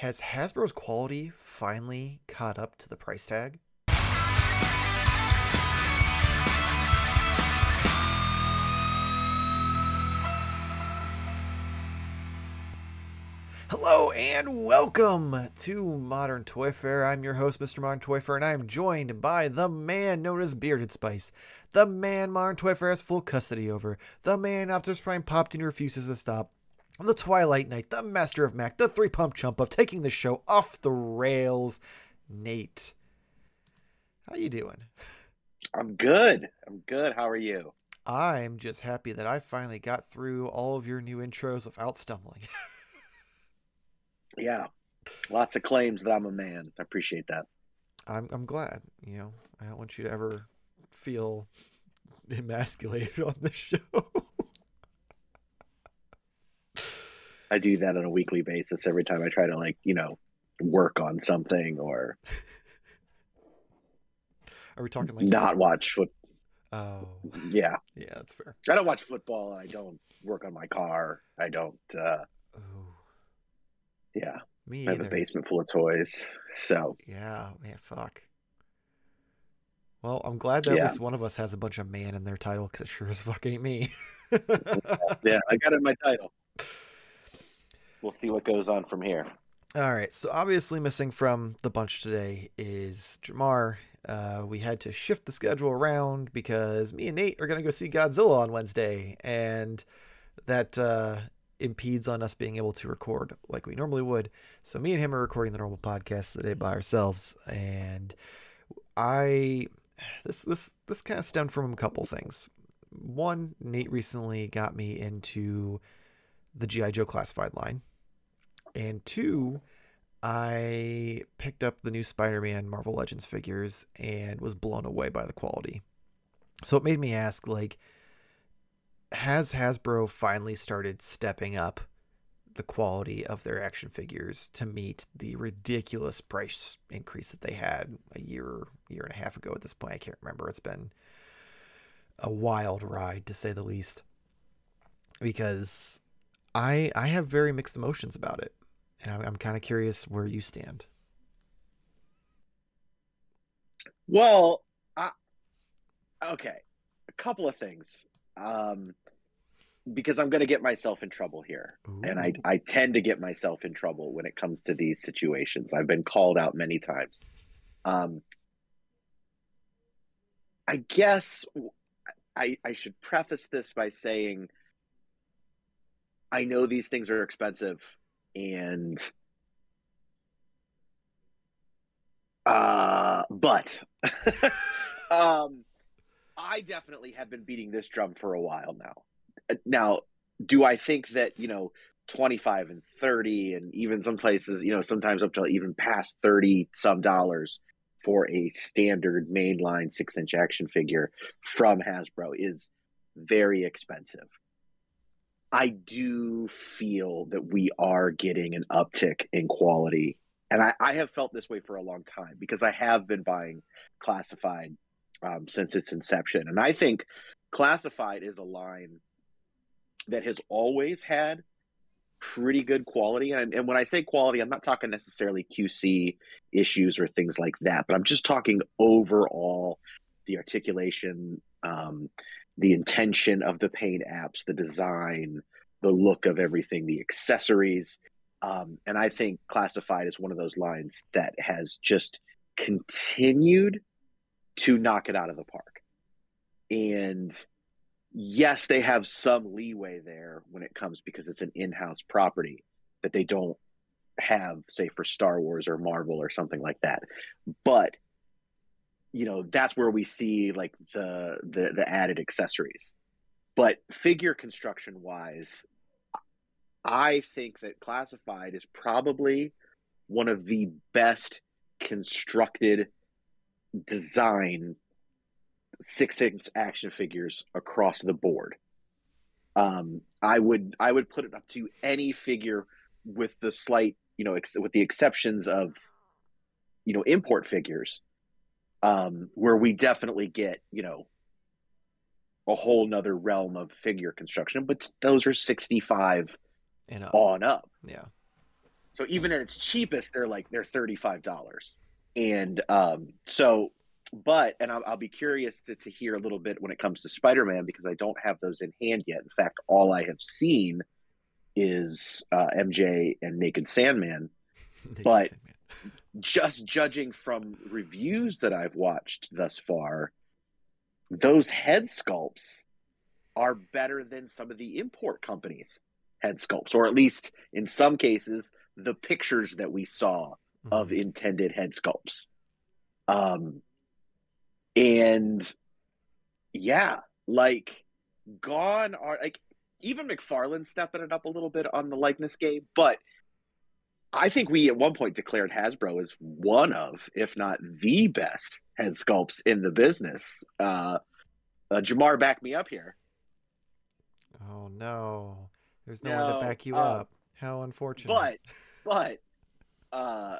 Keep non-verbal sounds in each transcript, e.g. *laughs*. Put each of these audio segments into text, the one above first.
Has Hasbro's quality finally caught up to the price tag? Hello and welcome to Modern Toyfare. I'm your host, Mr. Modern Toyfare, and I'm joined by the man known as Bearded Spice, the man Modern Toyfare has full custody over, the man Optimus Prime popped and refuses to stop, the Twilight Knight, the Master of Mac, the three pump chump of taking the show off the rails, Nate. How you doing? I'm good. I'm good. How are you? I'm just happy that I finally got through all of your new intros without stumbling. *laughs* Yeah. Lots of claims that I'm a man. I appreciate that. I'm I'm glad. You know, I don't want you to ever feel emasculated *laughs* on the show. I do that on a weekly basis every time I try to like, you know, work on something or Are we talking like not watch foot. Oh, Yeah. yeah, that's fair. I don't watch football. I don't work on my car. I don't uh Oh, yeah. me I have either. a basement full of toys. So Yeah, man, fuck. Well, I'm glad that Yeah. at least one of us has a bunch of man in their title because it sure as fuck ain't me. *laughs* yeah, I got it in my title. We'll see what goes on from here. All right, so obviously missing from the bunch today is Jarmar. Uh, we had to shift the schedule around because me and Nate are gonna go see Godzilla on Wednesday, and that uh, impedes on us being able to record like we normally would. So me and him are recording the normal podcast today by ourselves, and I this this this kind of stemmed from a couple things. One, Nate recently got me into the GI Joe classified line, and two, I picked up the new Spider-Man Marvel Legends figures and was blown away by the quality. So it made me ask like has Hasbro finally started stepping up the quality of their action figures to meet the ridiculous price increase that they had a year year and a half ago at this point? I can't remember. It's been a wild ride to say the least because I I have very mixed emotions about it and I'm, I'm kind of curious where you stand Well, I, okay, a couple of things. Um, because I'm going to get myself in trouble here, and I I tend to get myself in trouble when it comes to these situations. I've been called out many times. Um, I guess I I should preface this by saying I know these things are expensive, and uh, but *laughs* um, I definitely have been beating this drum for a while now. Uh, Now, do I think that, you know, 25 and 30 and even some places, you know, sometimes up to even past 30 some dollars for a standard mainline 6-inch action figure from Hasbro is very expensive. I do feel that we are getting an uptick in quality. And I, I have felt this way for a long time because I have been buying classified um, since its inception. And I think classified is a line that has always had pretty good quality. And, and when I say quality, I'm not talking necessarily QC issues or things like that, but I'm just talking overall the articulation, um, the intention of the paint apps, the design, the look of everything, the accessories. Um, and I think classified is one of those lines that has just continued to knock it out of the park. And yes, they have some leeway there when it comes because it's an in-house property that they don't have, say, for Star Wars or Marvel or something like that. But you know, that's where we see like the the, the added accessories. But figure construction wise, I think that classified is probably one of the best constructed design six inch action figures across the board. Um, I would I would put it up to any figure with the slight you know ex- with the exceptions of you know import figures, um, where we definitely get you know a whole nother realm of figure construction, but those are sixty five and up. on up. Yeah. So even at its cheapest, they're like they're thirty five dollars, and um, so but and I'll, I'll, be curious to, to hear a little bit when it comes to spider-man because i don't have those in hand yet in fact all i have seen is uh, mj and naked sandman *laughs* naked but sandman. Just judging from reviews that i've watched thus far those head sculpts are better than some of the import companies head sculpts or at least in some cases the pictures that we saw mm-hmm. of intended head sculpts um and yeah, like gone are like even McFarlane stepping it up a little bit on the likeness game, but I think we at one point declared Hasbro as one of, if not the best head sculpts in the business. Uh, uh Jarmar, back me up here. Oh no, there's no, no one to back you uh, up. How unfortunate. But, but, uh,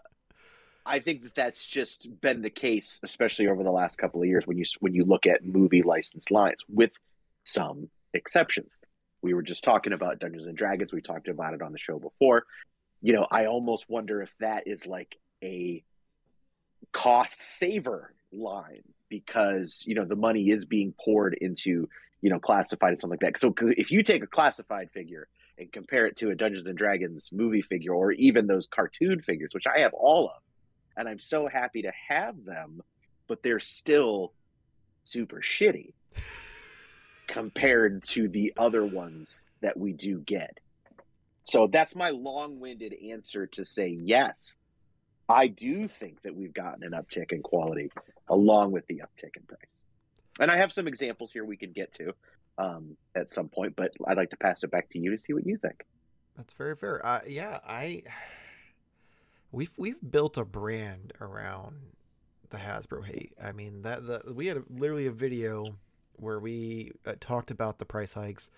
I think that that's just been the case, especially over the last couple of years when you when you look at movie licensed lines, with some exceptions. We were just talking about Dungeons and Dragons. We talked about it on the show before. You know, I almost wonder if that is like a cost saver line because you know the money is being poured into you know classified and something like that. So because if you take a classified figure and compare it to a Dungeons and Dragons movie figure or even those cartoon figures, which I have all of, and I'm so happy to have them, but they're still super shitty compared to the other ones that we do get. So that's my long-winded answer to say yes. I do think that we've gotten an uptick in quality along with the uptick in price. And I have some examples here we can get to um, at some point, but I'd like to pass it back to you to see what you think. That's very fair. Uh, yeah, I we've we've built a brand around the Hasbro hate. I mean that the we had a, literally a video where we uh, talked about the price hikes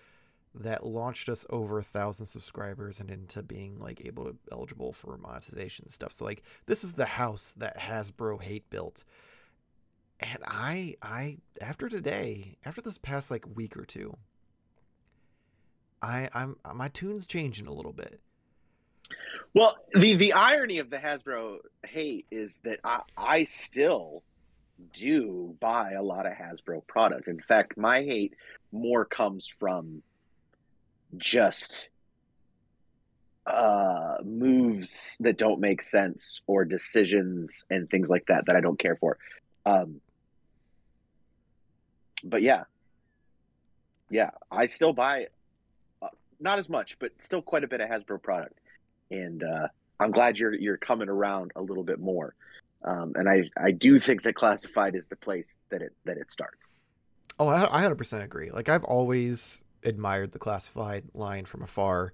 that launched us over a thousand subscribers and into being like able to eligible for monetization stuff. So like this is the house that Hasbro hate built. And I I after today, after this past like week or two, I I'm my tune's changing a little bit. Well, the the irony of the Hasbro hate is that I, I still do buy a lot of Hasbro product. In fact, my hate more comes from just uh moves that don't make sense or decisions and things like that that I don't care for. Um but yeah. Yeah, I still buy uh, not as much, but still quite a bit of Hasbro product and uh, I'm glad you're you're coming around a little bit more. Um, and I I do think that classified is the place that it that it starts. Oh, I, 100% agree. Like I've always admired the classified line from afar.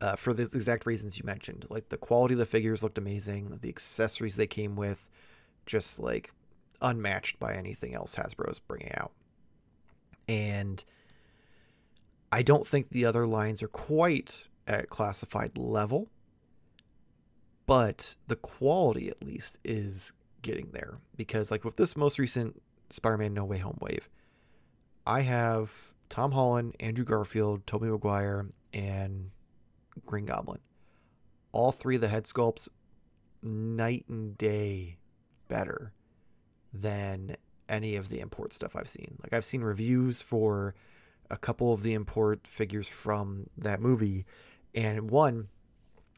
Uh, for the exact reasons you mentioned. Like the quality of the figures looked amazing, the accessories they came with, just like unmatched by anything else Hasbro is bringing out. And I don't think the other lines are quite at classified level, but the quality at least is getting there because like with this most recent Spider-Man No Way Home wave, I have Tom Holland, Andrew Garfield, Tobey Maguire, and Green Goblin. All three of the head sculpts night and day better than any of the import stuff I've seen. Like I've seen reviews for a couple of the import figures from that movie and one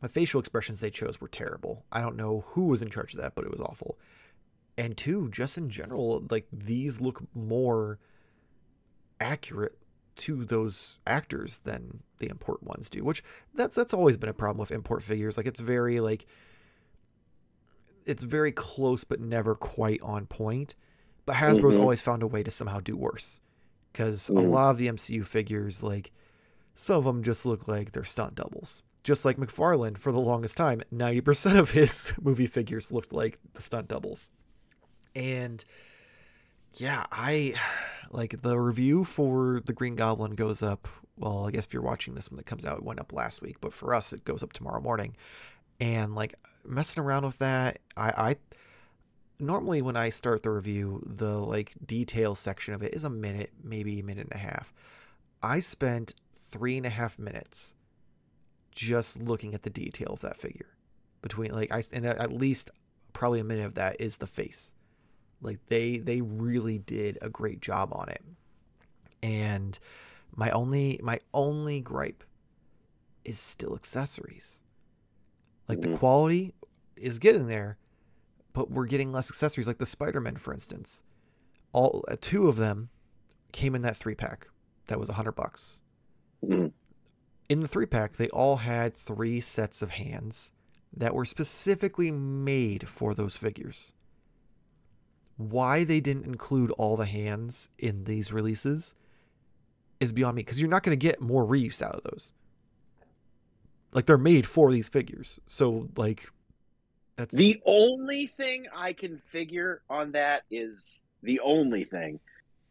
the facial expressions they chose were terrible. I don't know who was in charge of that, but it was awful. And two, just in general, like these look more accurate to those actors than the import ones do, which that's that's always been a problem with import figures. Like it's very like it's very close but never quite on point. But Hasbro's mm-hmm. always found a way to somehow do worse. Because mm. a lot of the MCU figures, like some of them just look like they're stunt doubles just like McFarlane for the longest time, 90% of his *laughs* movie figures looked like the stunt doubles. And yeah, I like the review for the Green Goblin goes up. Well, I guess if you're watching this when it comes out, it went up last week, but for us, it goes up tomorrow morning. And like messing around with that, I, I normally when I start the review, the like detail section of it is a minute, maybe a minute and a half. I spent three and a half minutes just looking at the detail of that figure. between like I and at least probably a minute of that is the face. Like they they really did a great job on it. And my only my only gripe is still accessories. Like mm-hmm. the quality is getting there, but we're getting less accessories. Like the Spider-Man, for instance, all uh, two of them came in that three pack. That was a hundred bucks. Mm-hmm. In the three pack, they all had three sets of hands that were specifically made for those figures. Why they didn't include all the hands in these releases is beyond me because you're not going to get more reuse out of those. Like they're made for these figures. So like that's the only thing I can figure on that is the only thing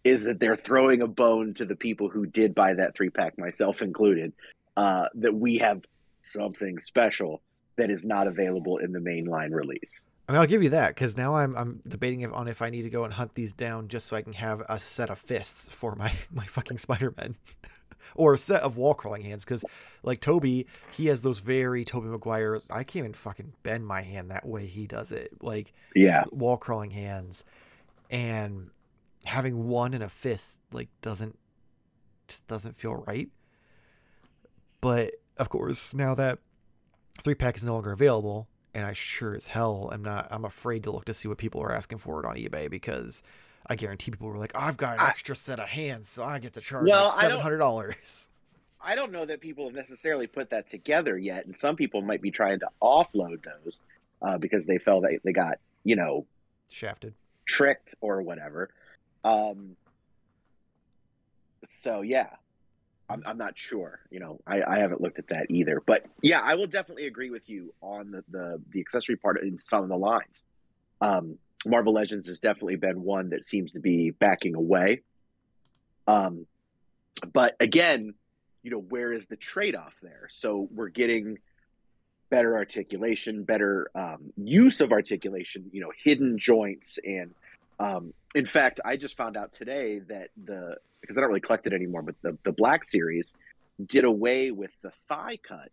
is that they're throwing a bone to the people who did buy that three pack, myself included, uh, that we have something special that is not available in the mainline release. I mean, I'll give you that because now I'm I'm debating if, on if I need to go and hunt these down just so I can have a set of fists for my *laughs* my fucking Spider Man, *laughs* or a set of wall crawling hands. Because like Tobey, he has those very Tobey Maguire. I can't even fucking bend my hand that way he does it. Like yeah, wall crawling hands, and having one in a fist like doesn't just doesn't feel right. But of course, now that three pack is no longer available, and I sure as hell am not. I'm afraid to look to see what people are asking for it on eBay because I guarantee people were like, oh, "I've got an I, extra set of hands, so I get to charge well, like seven hundred dollars." I don't know that people have necessarily put that together yet, and some people might be trying to offload those uh, because they felt they, they got you know shafted, tricked, or whatever. Um, so yeah, I'm, I'm not sure. You know, I, I haven't looked at that either. But yeah, I will definitely agree with you on the the, the accessory part in some of the lines. Um, Marvel Legends has definitely been one that seems to be backing away. Um, but again, you know, where is the trade off there? So we're getting better articulation, better um, use of articulation, you know, hidden joints. And um, in fact, I just found out today that the because I don't really collect it anymore, but the, the Black Series did away with the thigh cut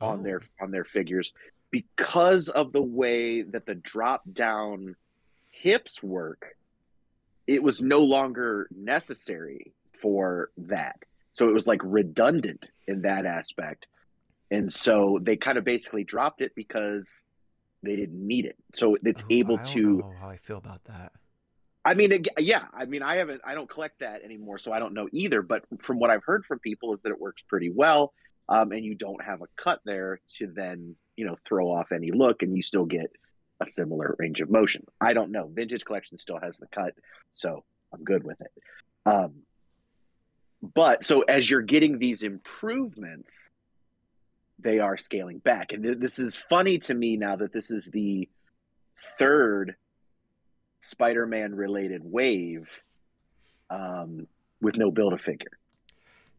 oh. on their on their figures because of the way that the drop down hips work. It was no longer necessary for that. So it was like redundant in that aspect. And so they kind of basically dropped it because they didn't need it. So it's oh, able to. how I feel about that. I mean, yeah. I mean, I haven't, I don't collect that anymore, so I don't know either. But from what I've heard from people, is that it works pretty well, um, and you don't have a cut there to then, you know, throw off any look, and you still get a similar range of motion. I don't know. Vintage collection still has the cut, so I'm good with it. Um, but so as you're getting these improvements, they are scaling back, and th- this is funny to me now that this is the third Spider-Man related wave um, with no build a figure.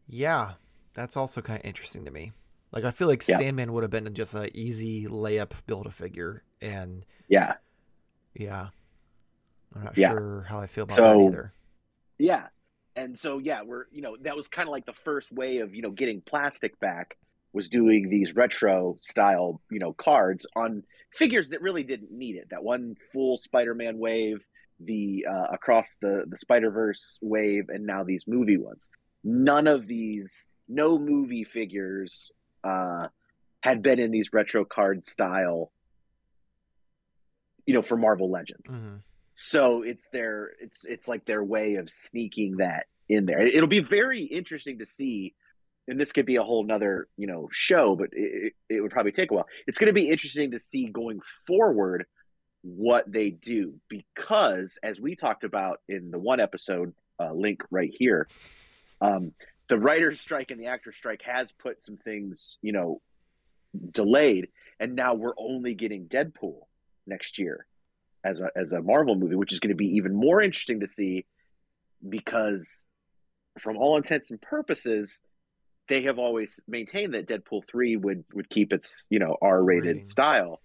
Yeah, that's also kind of interesting to me. Like I feel like yeah. Sandman would have been just an easy layup build a figure, and yeah, yeah, I'm not yeah. sure how I feel about so, that either. Yeah, and so yeah, we're you know that was kind of like the first way of you know getting plastic back was doing these retro style you know cards on figures that really didn't need it. That one full Spider-Man wave, the uh, across the the Spider-Verse wave, and now these movie ones. None of these, no movie figures, uh, had been in these retro card style. You know, for Marvel Legends. Mm-hmm. So it's their it's it's like their way of sneaking that in there. It'll be very interesting to see and this could be a whole nother you know show but it, it would probably take a while. It's going to be interesting to see going forward what they do because as we talked about in the one episode uh, link right here um, the writer's strike and the actor's strike has put some things you know delayed and now we're only getting deadpool next year as a as a marvel movie which is going to be even more interesting to see because from all intents and purposes they have always maintained that Deadpool three would would keep its you know R rated style.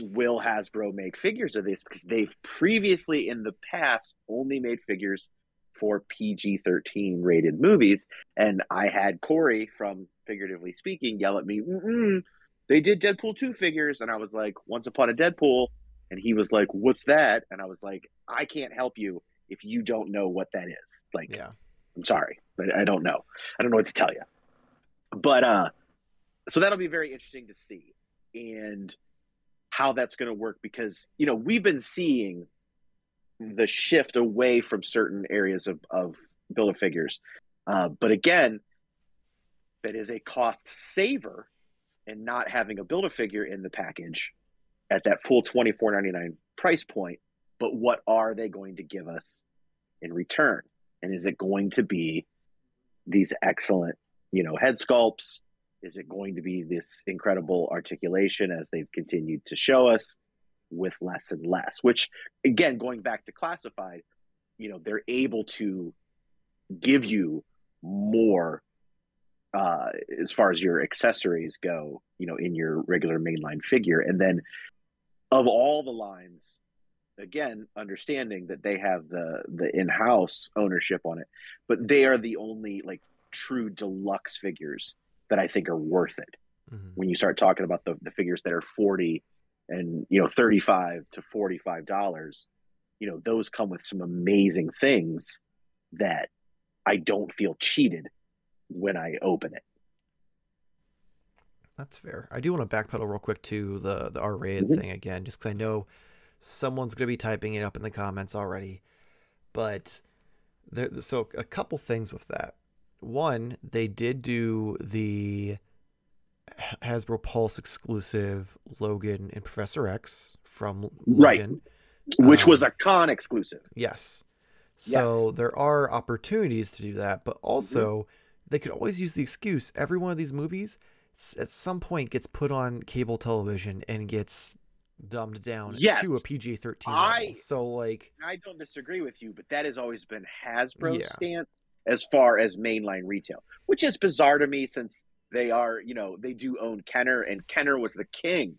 Will Hasbro make figures of this because they've previously in the past only made figures for PG thirteen rated movies, and I had Corey from figuratively speaking yell at me, they did Deadpool 2 figures. And I was like, Once Upon a Deadpool. And he was like, What's that? And I was like, I can't help you if you don't know what that is. Like, Yeah. I'm sorry, but I don't know. I don't know what to tell you. But uh so that'll be very interesting to see and how that's going to work because you know we've been seeing the shift away from certain areas of of build a figures, uh, but again, that is a cost saver, and not having a build a figure in the package at that full twenty four ninety nine price point. But what are they going to give us in return? And is it going to be these excellent, you know, head sculpts? Is it going to be this incredible articulation as they've continued to show us with less and less? Which, again, going back to classified, you know, they're able to give you more uh, as far as your accessories go, you know, in your regular mainline figure. And then of all the lines, again, understanding that they have the the in-house ownership on it, but they are the only like true deluxe figures that I think are worth it. Mhm. When you start talking about the, the figures that are 40 and you know 35 to 45 dollars, you know, those come with some amazing things that I don't feel cheated when I open it. That's fair. I do want to backpedal real quick to the the R rated Mhm. thing again, just because I know someone's gonna be typing it up in the comments already. But there, so a couple things with that. One, they did do the Hasbro Pulse exclusive Logan and Professor X from Right. Logan. Which Um, was a con exclusive. Yes. So there are opportunities to do that, but also they could always use the excuse every one of these movies at some point gets put on cable television and gets dumbed down Yes. to a PG 13 I- level. So like I don't disagree with you, but that has always been Hasbro's Yeah. stance as far as mainline retail, which is bizarre to me since they are, you know, they do own Kenner, and Kenner was the king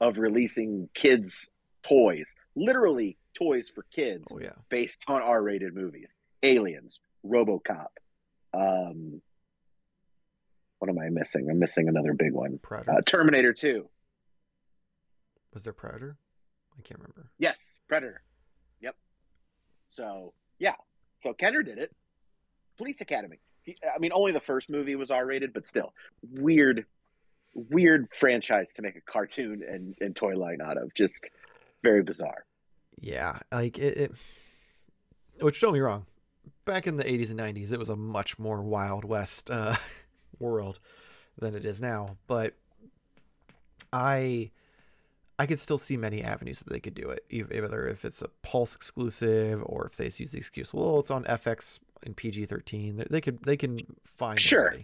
of releasing kids' toys, literally toys for kids oh yeah. based on R-rated movies. Aliens, RoboCop. Um, what am I missing? I'm missing another big one. Uh, Terminator 2. Was there Predator? I can't remember. Yes, Predator. Yep. So yeah, so Kenner did it. Police Academy. He, I mean, only the first movie was R rated, but still weird, weird franchise to make a cartoon and, and toy line out of. Just very bizarre. Yeah, like it, it which don't me wrong, back in the 80s and 90s it was a much more wild west uh *laughs* world than it is now, but I I could still see many avenues that they could do it, eith- either if it's a Pulse exclusive or if they use the excuse, well, it's on FX and PG-13. They- They could they can find Sure.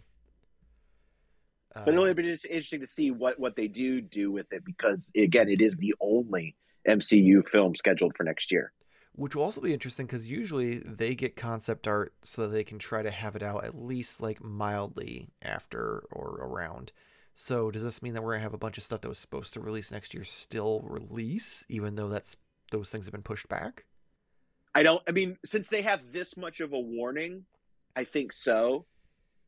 But Uh, it'll be just interesting to see what what they do do with it because again, it is the only MCU film scheduled for next year. Which will also be interesting because usually they get concept art so they can try to have it out at least like mildly after or around. So does this mean that we're gonna have a bunch of stuff that was supposed to release next year still release, even though that's those things have been pushed back? I don't. I mean, since they have this much of a warning, I think so.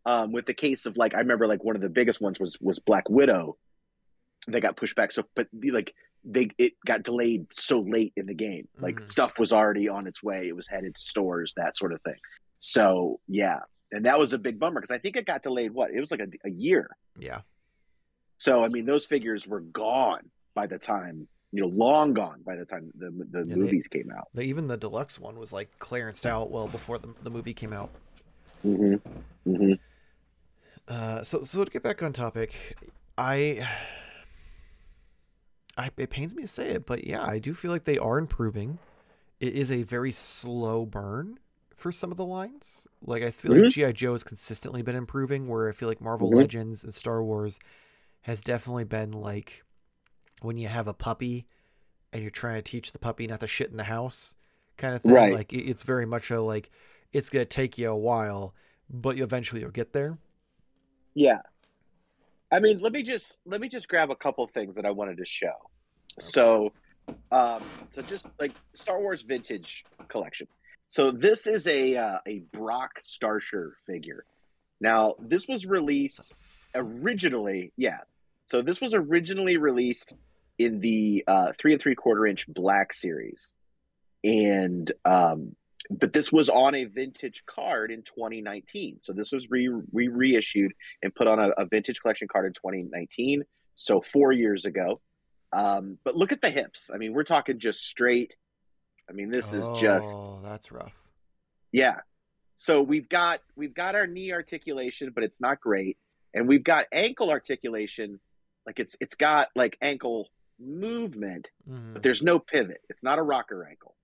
Um, with the case of like, I remember like one of the biggest ones was was Black Widow. They got pushed back. So, but the, like they it got delayed so late in the game. Like Mhm. stuff was already on its way. It was headed to stores, that sort of thing. So yeah, and that was a big bummer because I think it got delayed. What it was like a, a year. Yeah. So I mean, those figures were gone by the time you know, long gone by the time the the they- movies came out. The, even the deluxe one was like clearanced out well before the, the movie came out. hmm hmm Uh, so so to get back on topic, I, I it pains me to say it, but yeah, I do feel like they are improving. It is a very slow burn for some of the lines. Like I feel like GI Joe has consistently been improving, where I feel like Marvel Mhm. Legends and Star Wars has definitely been like when you have a puppy and you're trying to teach the puppy not to shit in the house kind of thing. Right. Like it's very much a like it's gonna take you a while, but you eventually you'll get there. Yeah. I mean, let me just let me just grab a couple things that I wanted to show. So, um, so just like Star Wars Vintage Collection. So this is a uh, a Brock Starsher figure. Now, this was released originally, yeah. So this was originally released in the uh, three and three quarter inch black series, and um, but this was on a vintage card in 2019. So this was re, re- reissued and put on a, a, vintage collection card in 2019. So four years ago. Um, but look at the hips. I mean, we're talking just straight. I mean, this is just. Oh, that's rough. Yeah. So we've got we've got our knee articulation, but it's not great, and we've got ankle articulation. Like it's it's got like ankle movement, mm-hmm. but there's no pivot. It's not a rocker ankle.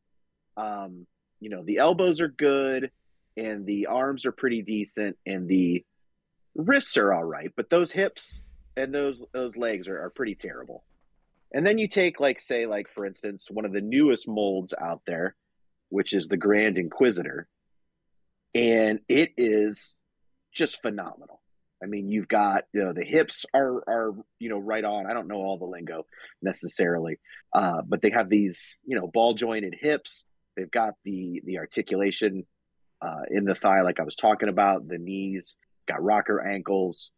Um, you know the elbows are good and the arms are pretty decent and the wrists are all right but those hips and those those legs are, are pretty terrible and then you take like say like for instance one of the newest molds out there which is the grand inquisitor and it is just phenomenal i mean you've got you know the hips are are you know right on i don't know all the lingo necessarily uh, but they have these you know ball jointed hips They've got the the articulation uh, in the thigh, like I was talking about, the knees, got rocker ankles,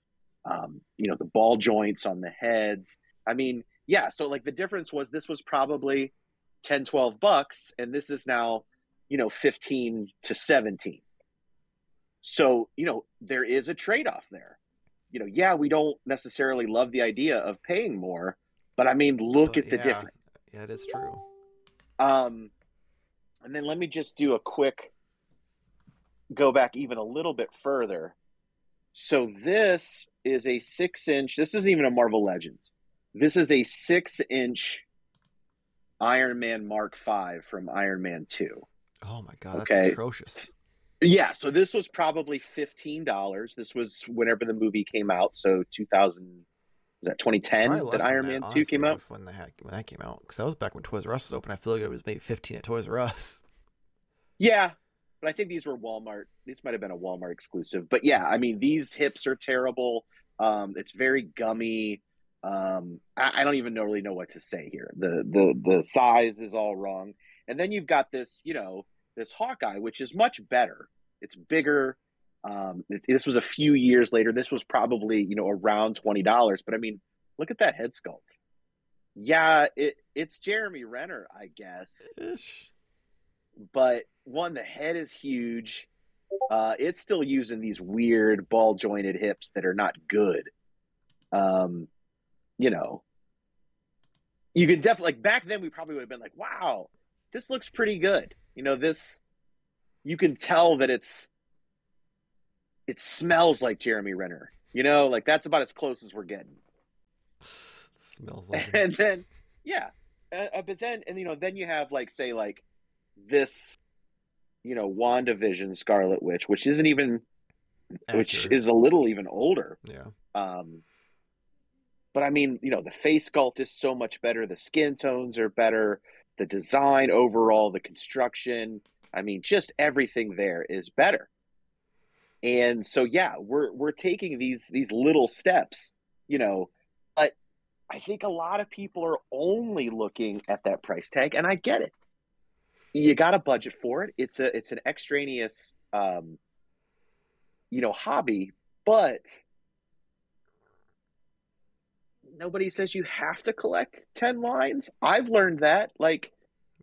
um, you know, the ball joints on the heads. I mean, yeah, so like the difference was this was probably 10, 12 bucks, and this is now, you know, 15 to 17. So, you know, there is a trade off there. You know, yeah, we don't necessarily love the idea of paying more, but I mean, look at the yeah. difference. Yeah, it is true. Um, and then let me just do a quick go back even a little bit further. So this is a six inch, this isn't even a Marvel Legends. This is a six inch Iron Man Mark V from Iron Man 2. Oh my god, that's okay. atrocious. Yeah, so this was probably fifteen dollars. This was whenever the movie came out, so two thousand was that 2010 that Iron Man that, 2 came out? When, the heck, when that came out. Because that was back when Toys R Us was open. I feel like it was maybe 15 at Toys R Us. *laughs* Yeah, but I think these were Walmart. These might have been a Walmart exclusive. But yeah, I mean, these hips are terrible. Um, it's very gummy. Um, I, I don't even know, really know what to say here. The, the, the size is all wrong. And then you've got this, you know, this Hawkeye, which is much better. It's bigger. Um, it, this was a few years later. This was probably you know around twenty dollars. But I mean, look at that head sculpt. Yeah, it it's Jeremy Renner, I guess. Ish. But one, the head is huge. Uh, it's still using these weird ball jointed hips that are not good. Um, you know, you could definitely like back then we probably would have been like, wow, this looks pretty good. You know, this you can tell that it's it smells like Jeremy Renner. You know, like that's about as close as we're getting. it smells like. *laughs* And then, yeah, uh, uh, but then, and you know, then you have like say like this, you know, WandaVision Scarlet Witch, which isn't even, Accurate. which is a little even older. Yeah. Um. But I mean, you know, the face sculpt is so much better. The skin tones are better. The design overall, the construction. I mean, just everything there is better. And so yeah we're we're taking these these little steps you know but i think a lot of people are only looking at that price tag and i get it. You got a budget for it. It's a it's an extraneous um you know hobby but nobody says you have to collect 10 lines i've learned that like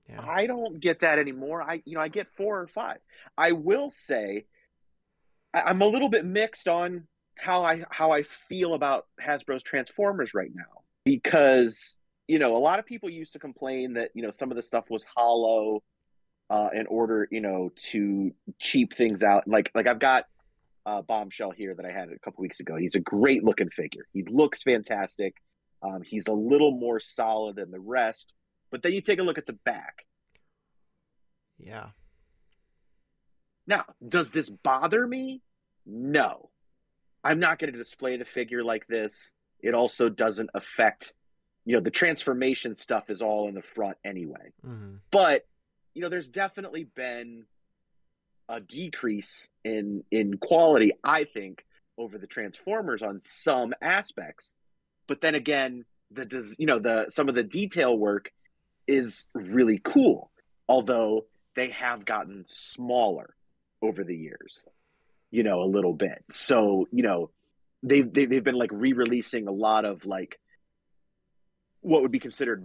yeah. i don't get that anymore i you know i get four or five i will say I'm a little bit mixed on how I how I feel about Hasbro's Transformers right now because you know a lot of people used to complain that you know some of the stuff was hollow uh, in order you know to cheap things out like like I've got a bombshell here that I had a couple weeks ago. He's a great looking figure. He looks fantastic. Um, he's a little more solid than the rest, but then you take a look at the back. Yeah. Now, does this bother me? No. I'm not going to display the figure like this. It also doesn't affect, you know, the transformation stuff is all in the front anyway. Mm-hmm. But, you know, there's definitely been a decrease in in quality, I think, over the Transformers on some aspects. But then again, the does you know the some of the detail work is really cool, although they have gotten smaller over the years, you know, a little bit. So, you know, they've they, they've been like re-releasing a lot of like what would be considered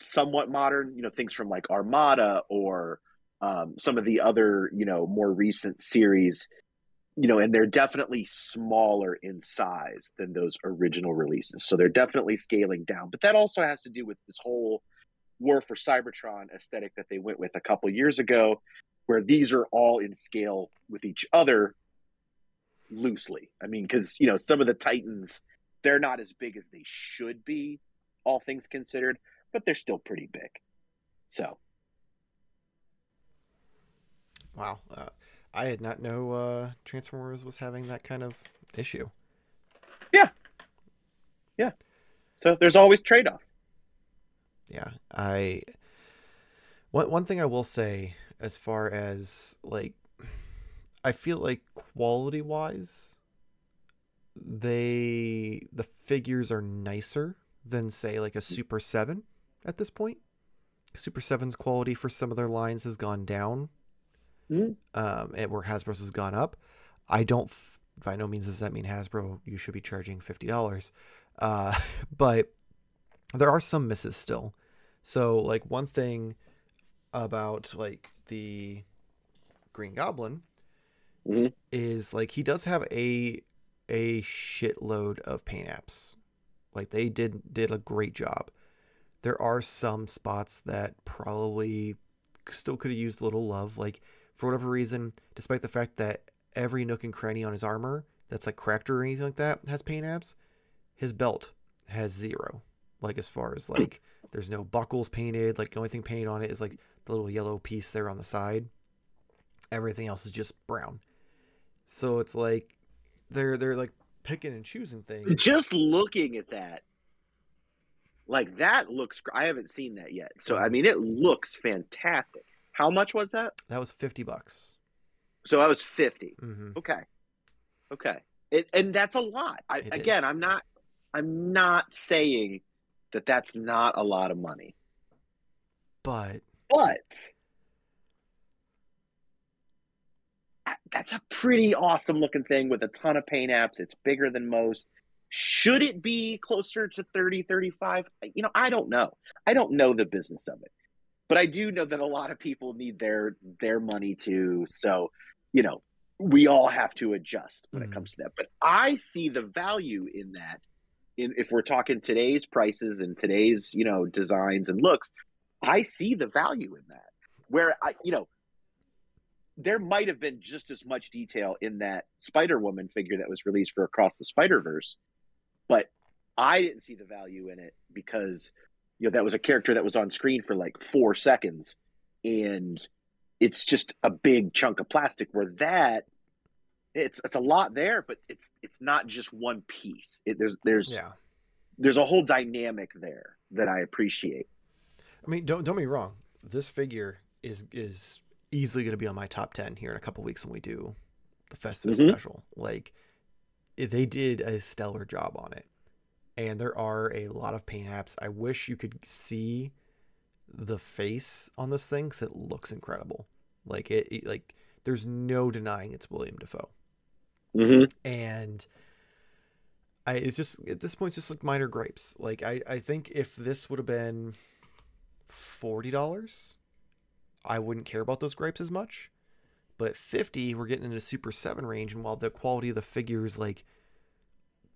somewhat modern, you know, things from like Armada or um, some of the other, you know, more recent series, you know, and they're definitely smaller in size than those original releases. So they're definitely scaling down. But that also has to do with this whole War for Cybertron aesthetic that they went with a couple years ago, where these are all in scale with each other loosely. I mean, because, you know, some of the Titans, they're not as big as they should be, all things considered, but they're still pretty big. So Wow. Uh, I did not know uh, Transformers was having that kind of issue. Yeah. Yeah. So there's always trade off. Yeah. I one one thing I will say as far as like I feel like quality wise they the figures are nicer than say like a Super 7 at this point. Super 7's quality for some of their lines has gone down mm-hmm. um, and where Hasbro's has gone up. I don't, f- by no means does that mean Hasbro you should be charging fifty dollars, uh, *laughs* but there are some misses still. So like one thing about like the Green Goblin mm-hmm. is like he does have a a shitload of paint apps. Like they did did a great job. There are some spots that probably still could have used a little love. Like for whatever reason, despite the fact that every nook and cranny on his armor that's like cracked or anything like that has paint apps, his belt has zero. Like as far as like there's no buckles painted, like the only thing painted on it is like the little yellow piece there on the side. Everything else is just brown. So it's like they're they're like picking and choosing things. Just looking at that, like that looks. I haven't seen that yet, so I mean, it looks fantastic. How much was that? That was fifty bucks. So that was 50 mm-hmm. Okay. Okay. It, and that's a lot. I, again, is. I'm not. I'm not saying that that's not a lot of money. But. But. That's a pretty awesome looking thing with a ton of paint apps. It's bigger than most. Should it be closer to 30, 35? You know, I don't know. I don't know the business of it but I do know that a lot of people need their their money too. So, you know, we all have to adjust when mm-hmm. it comes to that. But I see the value in that. In if we're talking today's prices and today's you know designs and looks, I see the value in that. Where I you know there might have been just as much detail in that Spider Woman figure that was released for Across the Spider Verse, but I didn't see the value in it because you know that was a character that was on screen for like four seconds and it's just a big chunk of plastic where that it's it's a lot there but it's it's not just one piece. It, there's there's yeah. there's a whole dynamic there that i appreciate. I mean don't don't be wrong. This figure is is easily going to be on my top 10 here in a couple weeks when we do the festive mm-hmm. special. Like they did a stellar job on it and there are a lot of paint apps. I wish you could see the face on this thing because it looks incredible. Like it, it, like there's no denying it's William Dafoe. Mm-hmm. And I, it's just at this point, it's just like minor gripes. Like I, I think if this would have been forty dollars, I wouldn't care about those gripes as much. But fifty, we're getting into Super Seven range, and while the quality of the figures like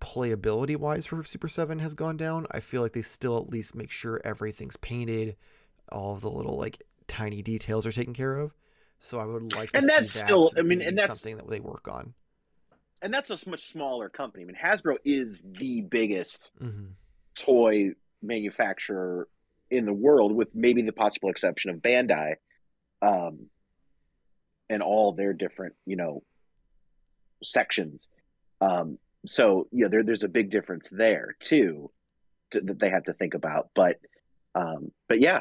playability wise for Super 7 has gone down, I feel like they still at least make sure everything's painted, all of the little like tiny details are taken care of. So I would like and that's still I mean and that's something that they work on. And that's a much smaller company. I mean Hasbro is the biggest mm-hmm. toy manufacturer in the world with maybe the possible exception of Bandai. Um and all their different, you know, sections. Um, so you know there, there's a big difference there too to, that they have to think about but um but yeah.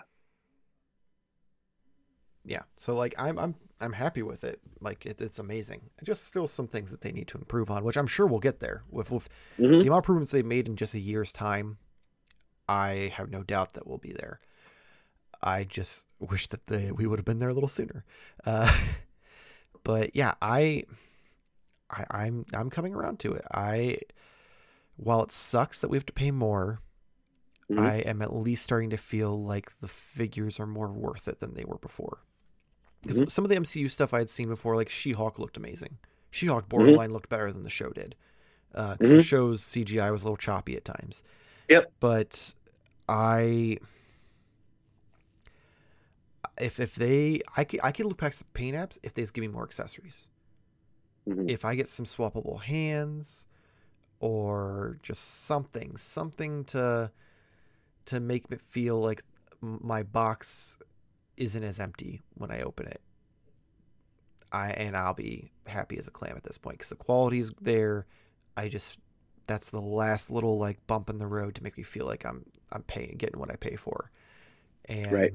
Yeah so like i'm i'm i'm happy with it. Like it, it's amazing. Just still some things that they need to improve on which i'm sure we'll get there. With, with mm-hmm. the amount of improvements they've made in just a year's time i have no doubt that we'll be there. I just wish that they we would have been there a little sooner. Uh *laughs* but yeah i I, I'm I'm coming around to it. I while it sucks that we have to pay more, Mhm. I am at least starting to feel like the figures are more worth it than they were before. Because Mhm. some of the MCU stuff I had seen before, like She-Hulk, looked amazing. She-Hulk Mm-hmm. borderline looked better than the show did. Because the show's CGI was a little choppy at times. Yep. But I, if if they, I could I could look past the paint apps if they just give me more accessories Mhm. if I get some swappable hands or just something, something to to make it feel like my box isn't as empty when I open it. I and I'll be happy as a clam at this point because the quality's there. I just that's the last little like bump in the road to make me feel like I'm I'm paying getting what I pay for, and Right.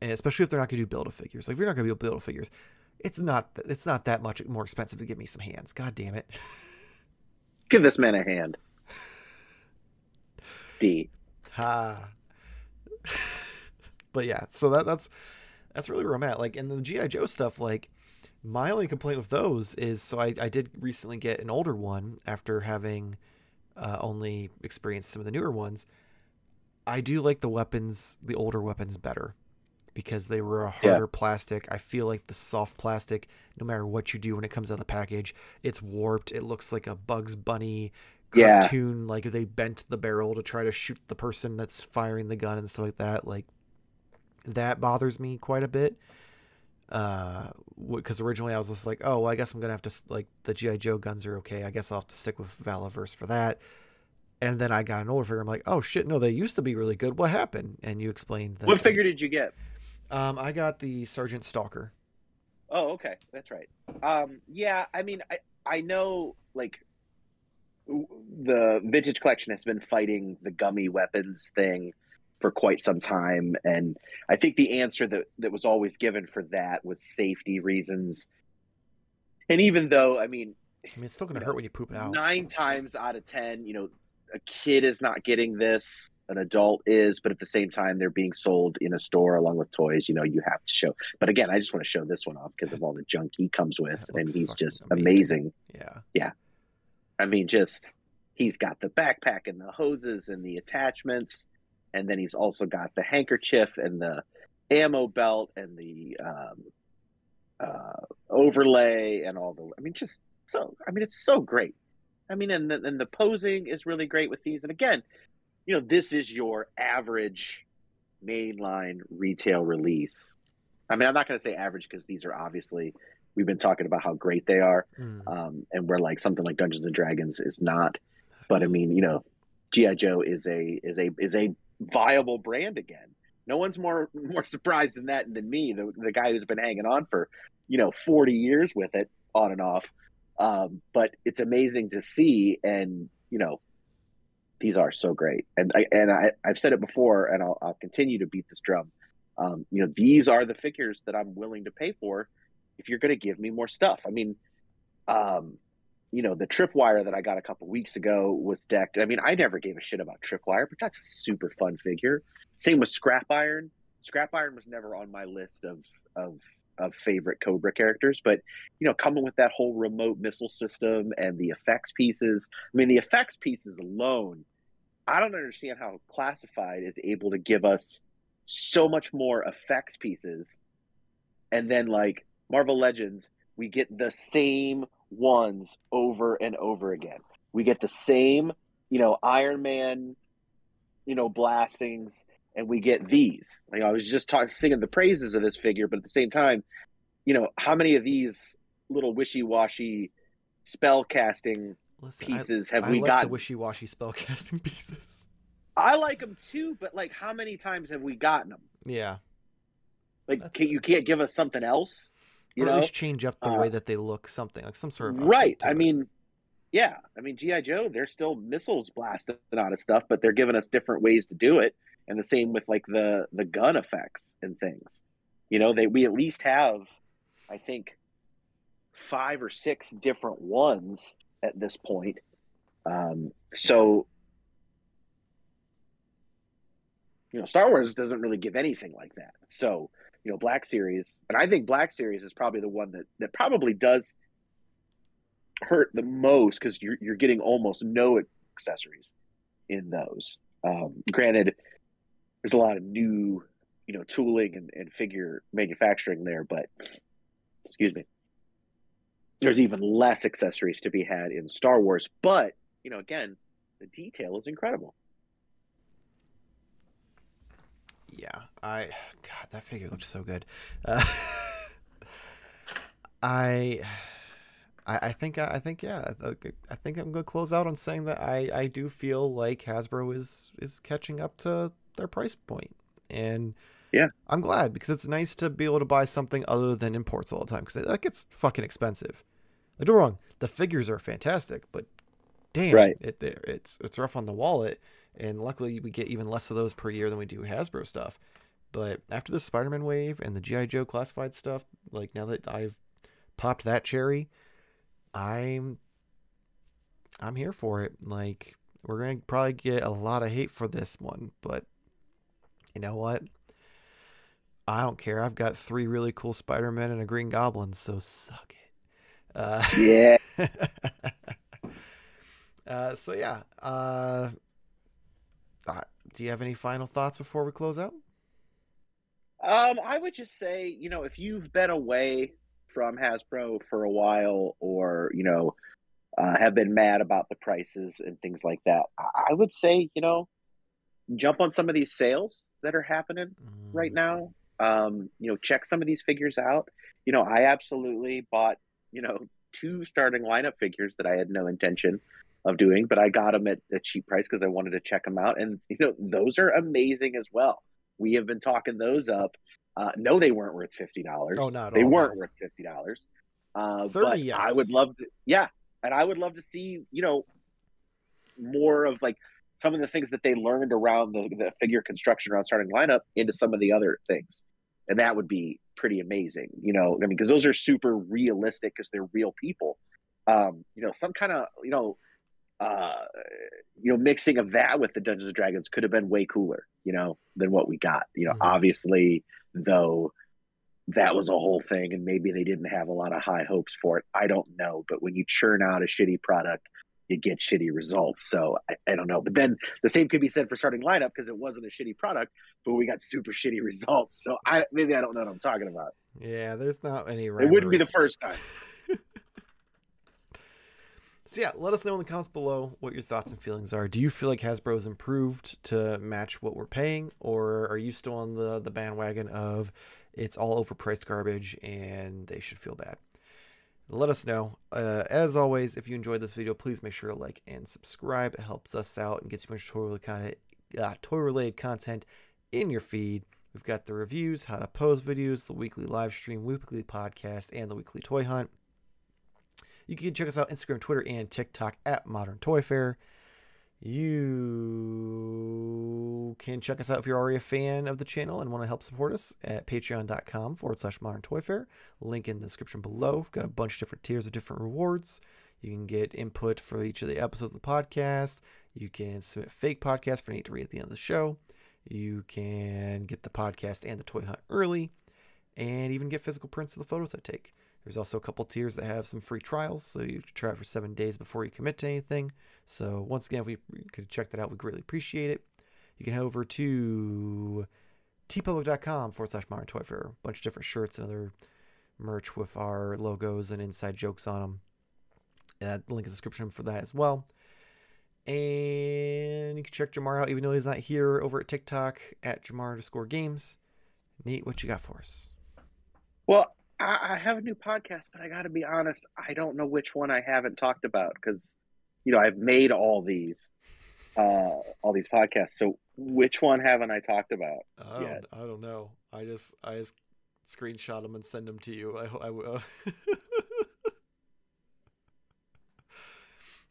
and especially if they're not going to do build a figures. Like if you're not going to be able build a figures, it's not it's not that much more expensive to give me some hands. God damn it. *laughs* Give this man a hand. *laughs* D. Ha. *laughs* but yeah, so that that's that's really where I'm at. Like in the GI Joe stuff, like my only complaint with those is so I, I did recently get an older one after having uh, only experienced some of the newer ones. I do like the weapons, the older weapons better because they were a Yeah. harder plastic. I feel like the soft plastic, no matter what you do when it comes out of the package, it's warped. It looks like a Bugs Bunny Yeah. cartoon, like they bent the barrel to try to shoot the person that's firing the gun and stuff like that. Like that bothers me quite a bit. Uh, because originally I was just like, oh, well, I guess I'm gonna have to like the GI Joe guns are okay. I guess I'll have to stick with Valaverse for that. And then I got an older figure. I'm like, oh shit, no, they used to be really good. What happened? And you explained that. What figure did you get? Um, I got the Sergeant Stalker. Oh, okay, that's right. Um, yeah, I mean, I I know like the vintage collection has been fighting the gummy weapons thing for quite some time, and I think the answer that that was always given for that was safety reasons. And even though, I mean, I mean, it's still gonna No. hurt when you poop it out. nine times out of ten, you know, a kid is not getting this, an adult is, but at the same time, they're being sold in a store along with toys. You know, you have to show. But again, I just want to show this one off because of all the junk he comes with, and he's just amazing. amazing. Yeah. I mean, just he's got the backpack and the hoses and the attachments, and then he's also got the handkerchief and the ammo belt and the um, uh, overlay and all the. I mean, just so. I mean, it's so great. I mean, and the, and the posing is really great with these. And again, you know, this is your average mainline retail release. I mean, I'm not going to say average because these are obviously we've been talking about how great they are Mm. um, and where like something like Dungeons and Dragons is not. But I mean, you know, GI Joe is a is a is a viable brand again. No one's more more surprised than that than me, the the guy who's been hanging on for you know forty years with it on and off. Um, but it's amazing to see, and you know, these are so great. And I and I I've said it before, and I'll I'll continue to beat this drum. Um, you know, these are the figures that I'm willing to pay for if you're going to give me more stuff. I mean, um, you know, the tripwire that I got a couple weeks ago was decked. I mean, I never gave a shit about tripwire, but that's a super fun figure. Same with scrap iron. Scrap iron was never on my list of of of favorite Cobra characters, but you know, coming with that whole remote missile system and the effects pieces. I mean, the effects pieces alone, I don't understand how classified is able to give us so much more effects pieces, and then like Marvel Legends, we get the same ones over and over again. We get the same, you know, Iron Man, you know, blastings, and we get these. Like I was just talking, singing the praises of this figure, but at the same time, you know, how many of these little wishy-washy spell casting Listen, I- pieces have I we like got? the wishy-washy spellcasting *laughs* pieces. I like them too, but like, how many times have we gotten them? Yeah, Like, can, you can't give us something else, you or know? at least change up the Uh, way that they look, something like some sort of right i it. mean yeah i mean gi joe they're still missiles blasting out of stuff but they're giving us different ways to do it and the same with like the the gun effects and things you know they we at least have i think five or six different ones at this point um so you know star wars doesn't really give anything like that so you know black series and i think black series is probably the one that that probably does hurt the most because you're you're getting almost no accessories in those. Um, granted, there's a lot of new, you know, tooling and, and figure manufacturing there, but excuse me, there's even less accessories to be had in Star Wars. But you know, again, the detail is incredible. Yeah, I God, that figure looked so good. Uh, *laughs* I, I, I think I think yeah, I think I'm gonna close out on saying that I I do feel like Hasbro is is catching up to their price point. point, and yeah, I'm glad because it's nice to be able to buy something other than imports all the time because that gets fucking expensive. Like, don't wrong, the figures are fantastic, but damn, right. it, it's it's rough on the wallet. And luckily, we get even less of those per year than we do Hasbro stuff. But after the Spider-Man wave and the GI Joe classified stuff, like now that I've popped that cherry, I'm I'm here for it. Like we're gonna probably get a lot of hate for this one, but you know what? I don't care. I've got three really cool Spider-Men and a Green Goblin, so suck it. Uh, yeah. *laughs* uh, so yeah. Uh, uh, do you have any final thoughts before we close out? Um, I would just say, you know, if you've been away from Hasbro for a while, or you know, uh, have been mad about the prices and things like that, I would say, you know, jump on some of these sales that are happening mm. right now. Um, you know, check some of these figures out. You know, I absolutely bought, you know, two starting lineup figures that I had no intention of doing, but I got them at a cheap price because I wanted to check them out. And you know, those are amazing as well. We have been talking those up. Uh, no, they weren't worth fifty dollars. Oh, no, they all, weren't worth fifty dollars. Uh, but yes. I would love to, yeah, and I would love to see you know more of like some of the things that they learned around the, the figure construction around starting lineup into some of the other things, and that would be pretty amazing. You know, I mean, because those are super realistic because they're real people. Um, you know, some kind of you know uh, you know, mixing of that with the Dungeons and Dragons could have been way cooler, you know, than what we got. You know, mm-hmm. obviously, though, that was a whole thing, and maybe they didn't have a lot of high hopes for it. I don't know, but when you churn out a shitty product, you get shitty results. So I, I don't know. But then the same could be said for starting lineup because it wasn't a shitty product, but we got super shitty results. So I maybe I don't know what I'm talking about. Yeah, there's not any. It wouldn't be the first time. *laughs* So yeah, let us know in the comments below what your thoughts and feelings are. Do you feel like Hasbro's improved to match what we're paying, or are you still on the the bandwagon of it's all overpriced garbage and they should feel bad? Let us know. Uh, as always, if you enjoyed this video, please make sure to like and subscribe. It helps us out and gets you much toy related content, uh, toy related content in your feed. We've got the reviews, how to pose videos, the weekly live stream, weekly podcast, and the weekly toy hunt. You can check us out Instagram, Twitter, and TikTok at Modern Toyfare. You can check us out if you're already a fan of the channel and want to help support us at patreon.com forward slash modern toyfare. Link in the description below. We've got a bunch of different tiers of different rewards. You can get input for each of the episodes of the podcast. You can submit fake podcasts for Nate to read at the end of the show. You can get the podcast and the toy hunt early, and even get physical prints of the photos I take. There's also a couple tiers that have some free trials, so you can try it for seven days before you commit to anything. So once again, if we could check that out, we greatly appreciate it. You can head over to teepublic.com forward slash modern toyfare. A bunch of different shirts and other merch with our logos and inside jokes on them. And link in the description for that as well. And you can check Jarmar out, even though he's not here, over at TikTok at Jarmar underscore games. Nate, what you got for us? Well, I, I have a new podcast, but I got to be honest, I don't know which one I haven't talked about because, you know, I've made all these, uh, all these podcasts. So which one haven't I talked about I yet? I don't know. I just I just screenshot them and send them to you. I I. Uh... *laughs*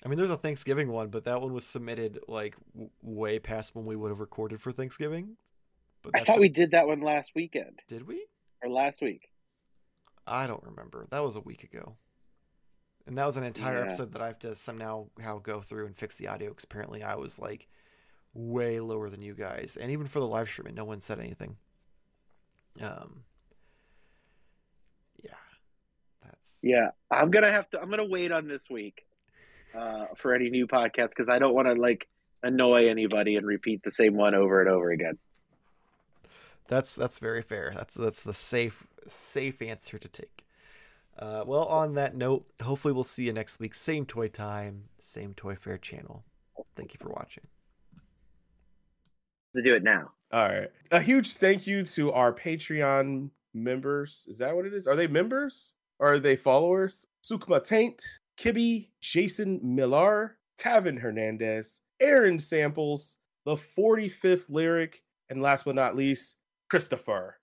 I mean, there's a Thanksgiving one, but that one was submitted like w- way past when we would have recorded for Thanksgiving. But I thought we did that one last weekend. Did we? Or last week? I don't remember. That was a week ago. And that was an entire yeah. episode that I have to somehow how go through and fix the audio because apparently I was like way lower than you guys. And even for the live streaming, no one said anything. Um yeah. That's Yeah, I'm gonna have to. I'm gonna wait on this week uh, for any new podcasts because I don't want to like annoy anybody and repeat the same one over and over again. That's that's very fair. That's that's the safe safe answer to take. Uh, well, on that note, hopefully we'll see you next week. Same toy time, same Toy Fair channel. Thank you for watching. To do it now. All right. A huge thank you to our Patreon members. Is that what it is? Are they members or are they followers? Sukma Taint, Kibby, Jason Millar, Tavin Hernandez, Aaron Samples, the 45th Lyric, and last but not least, Christopher.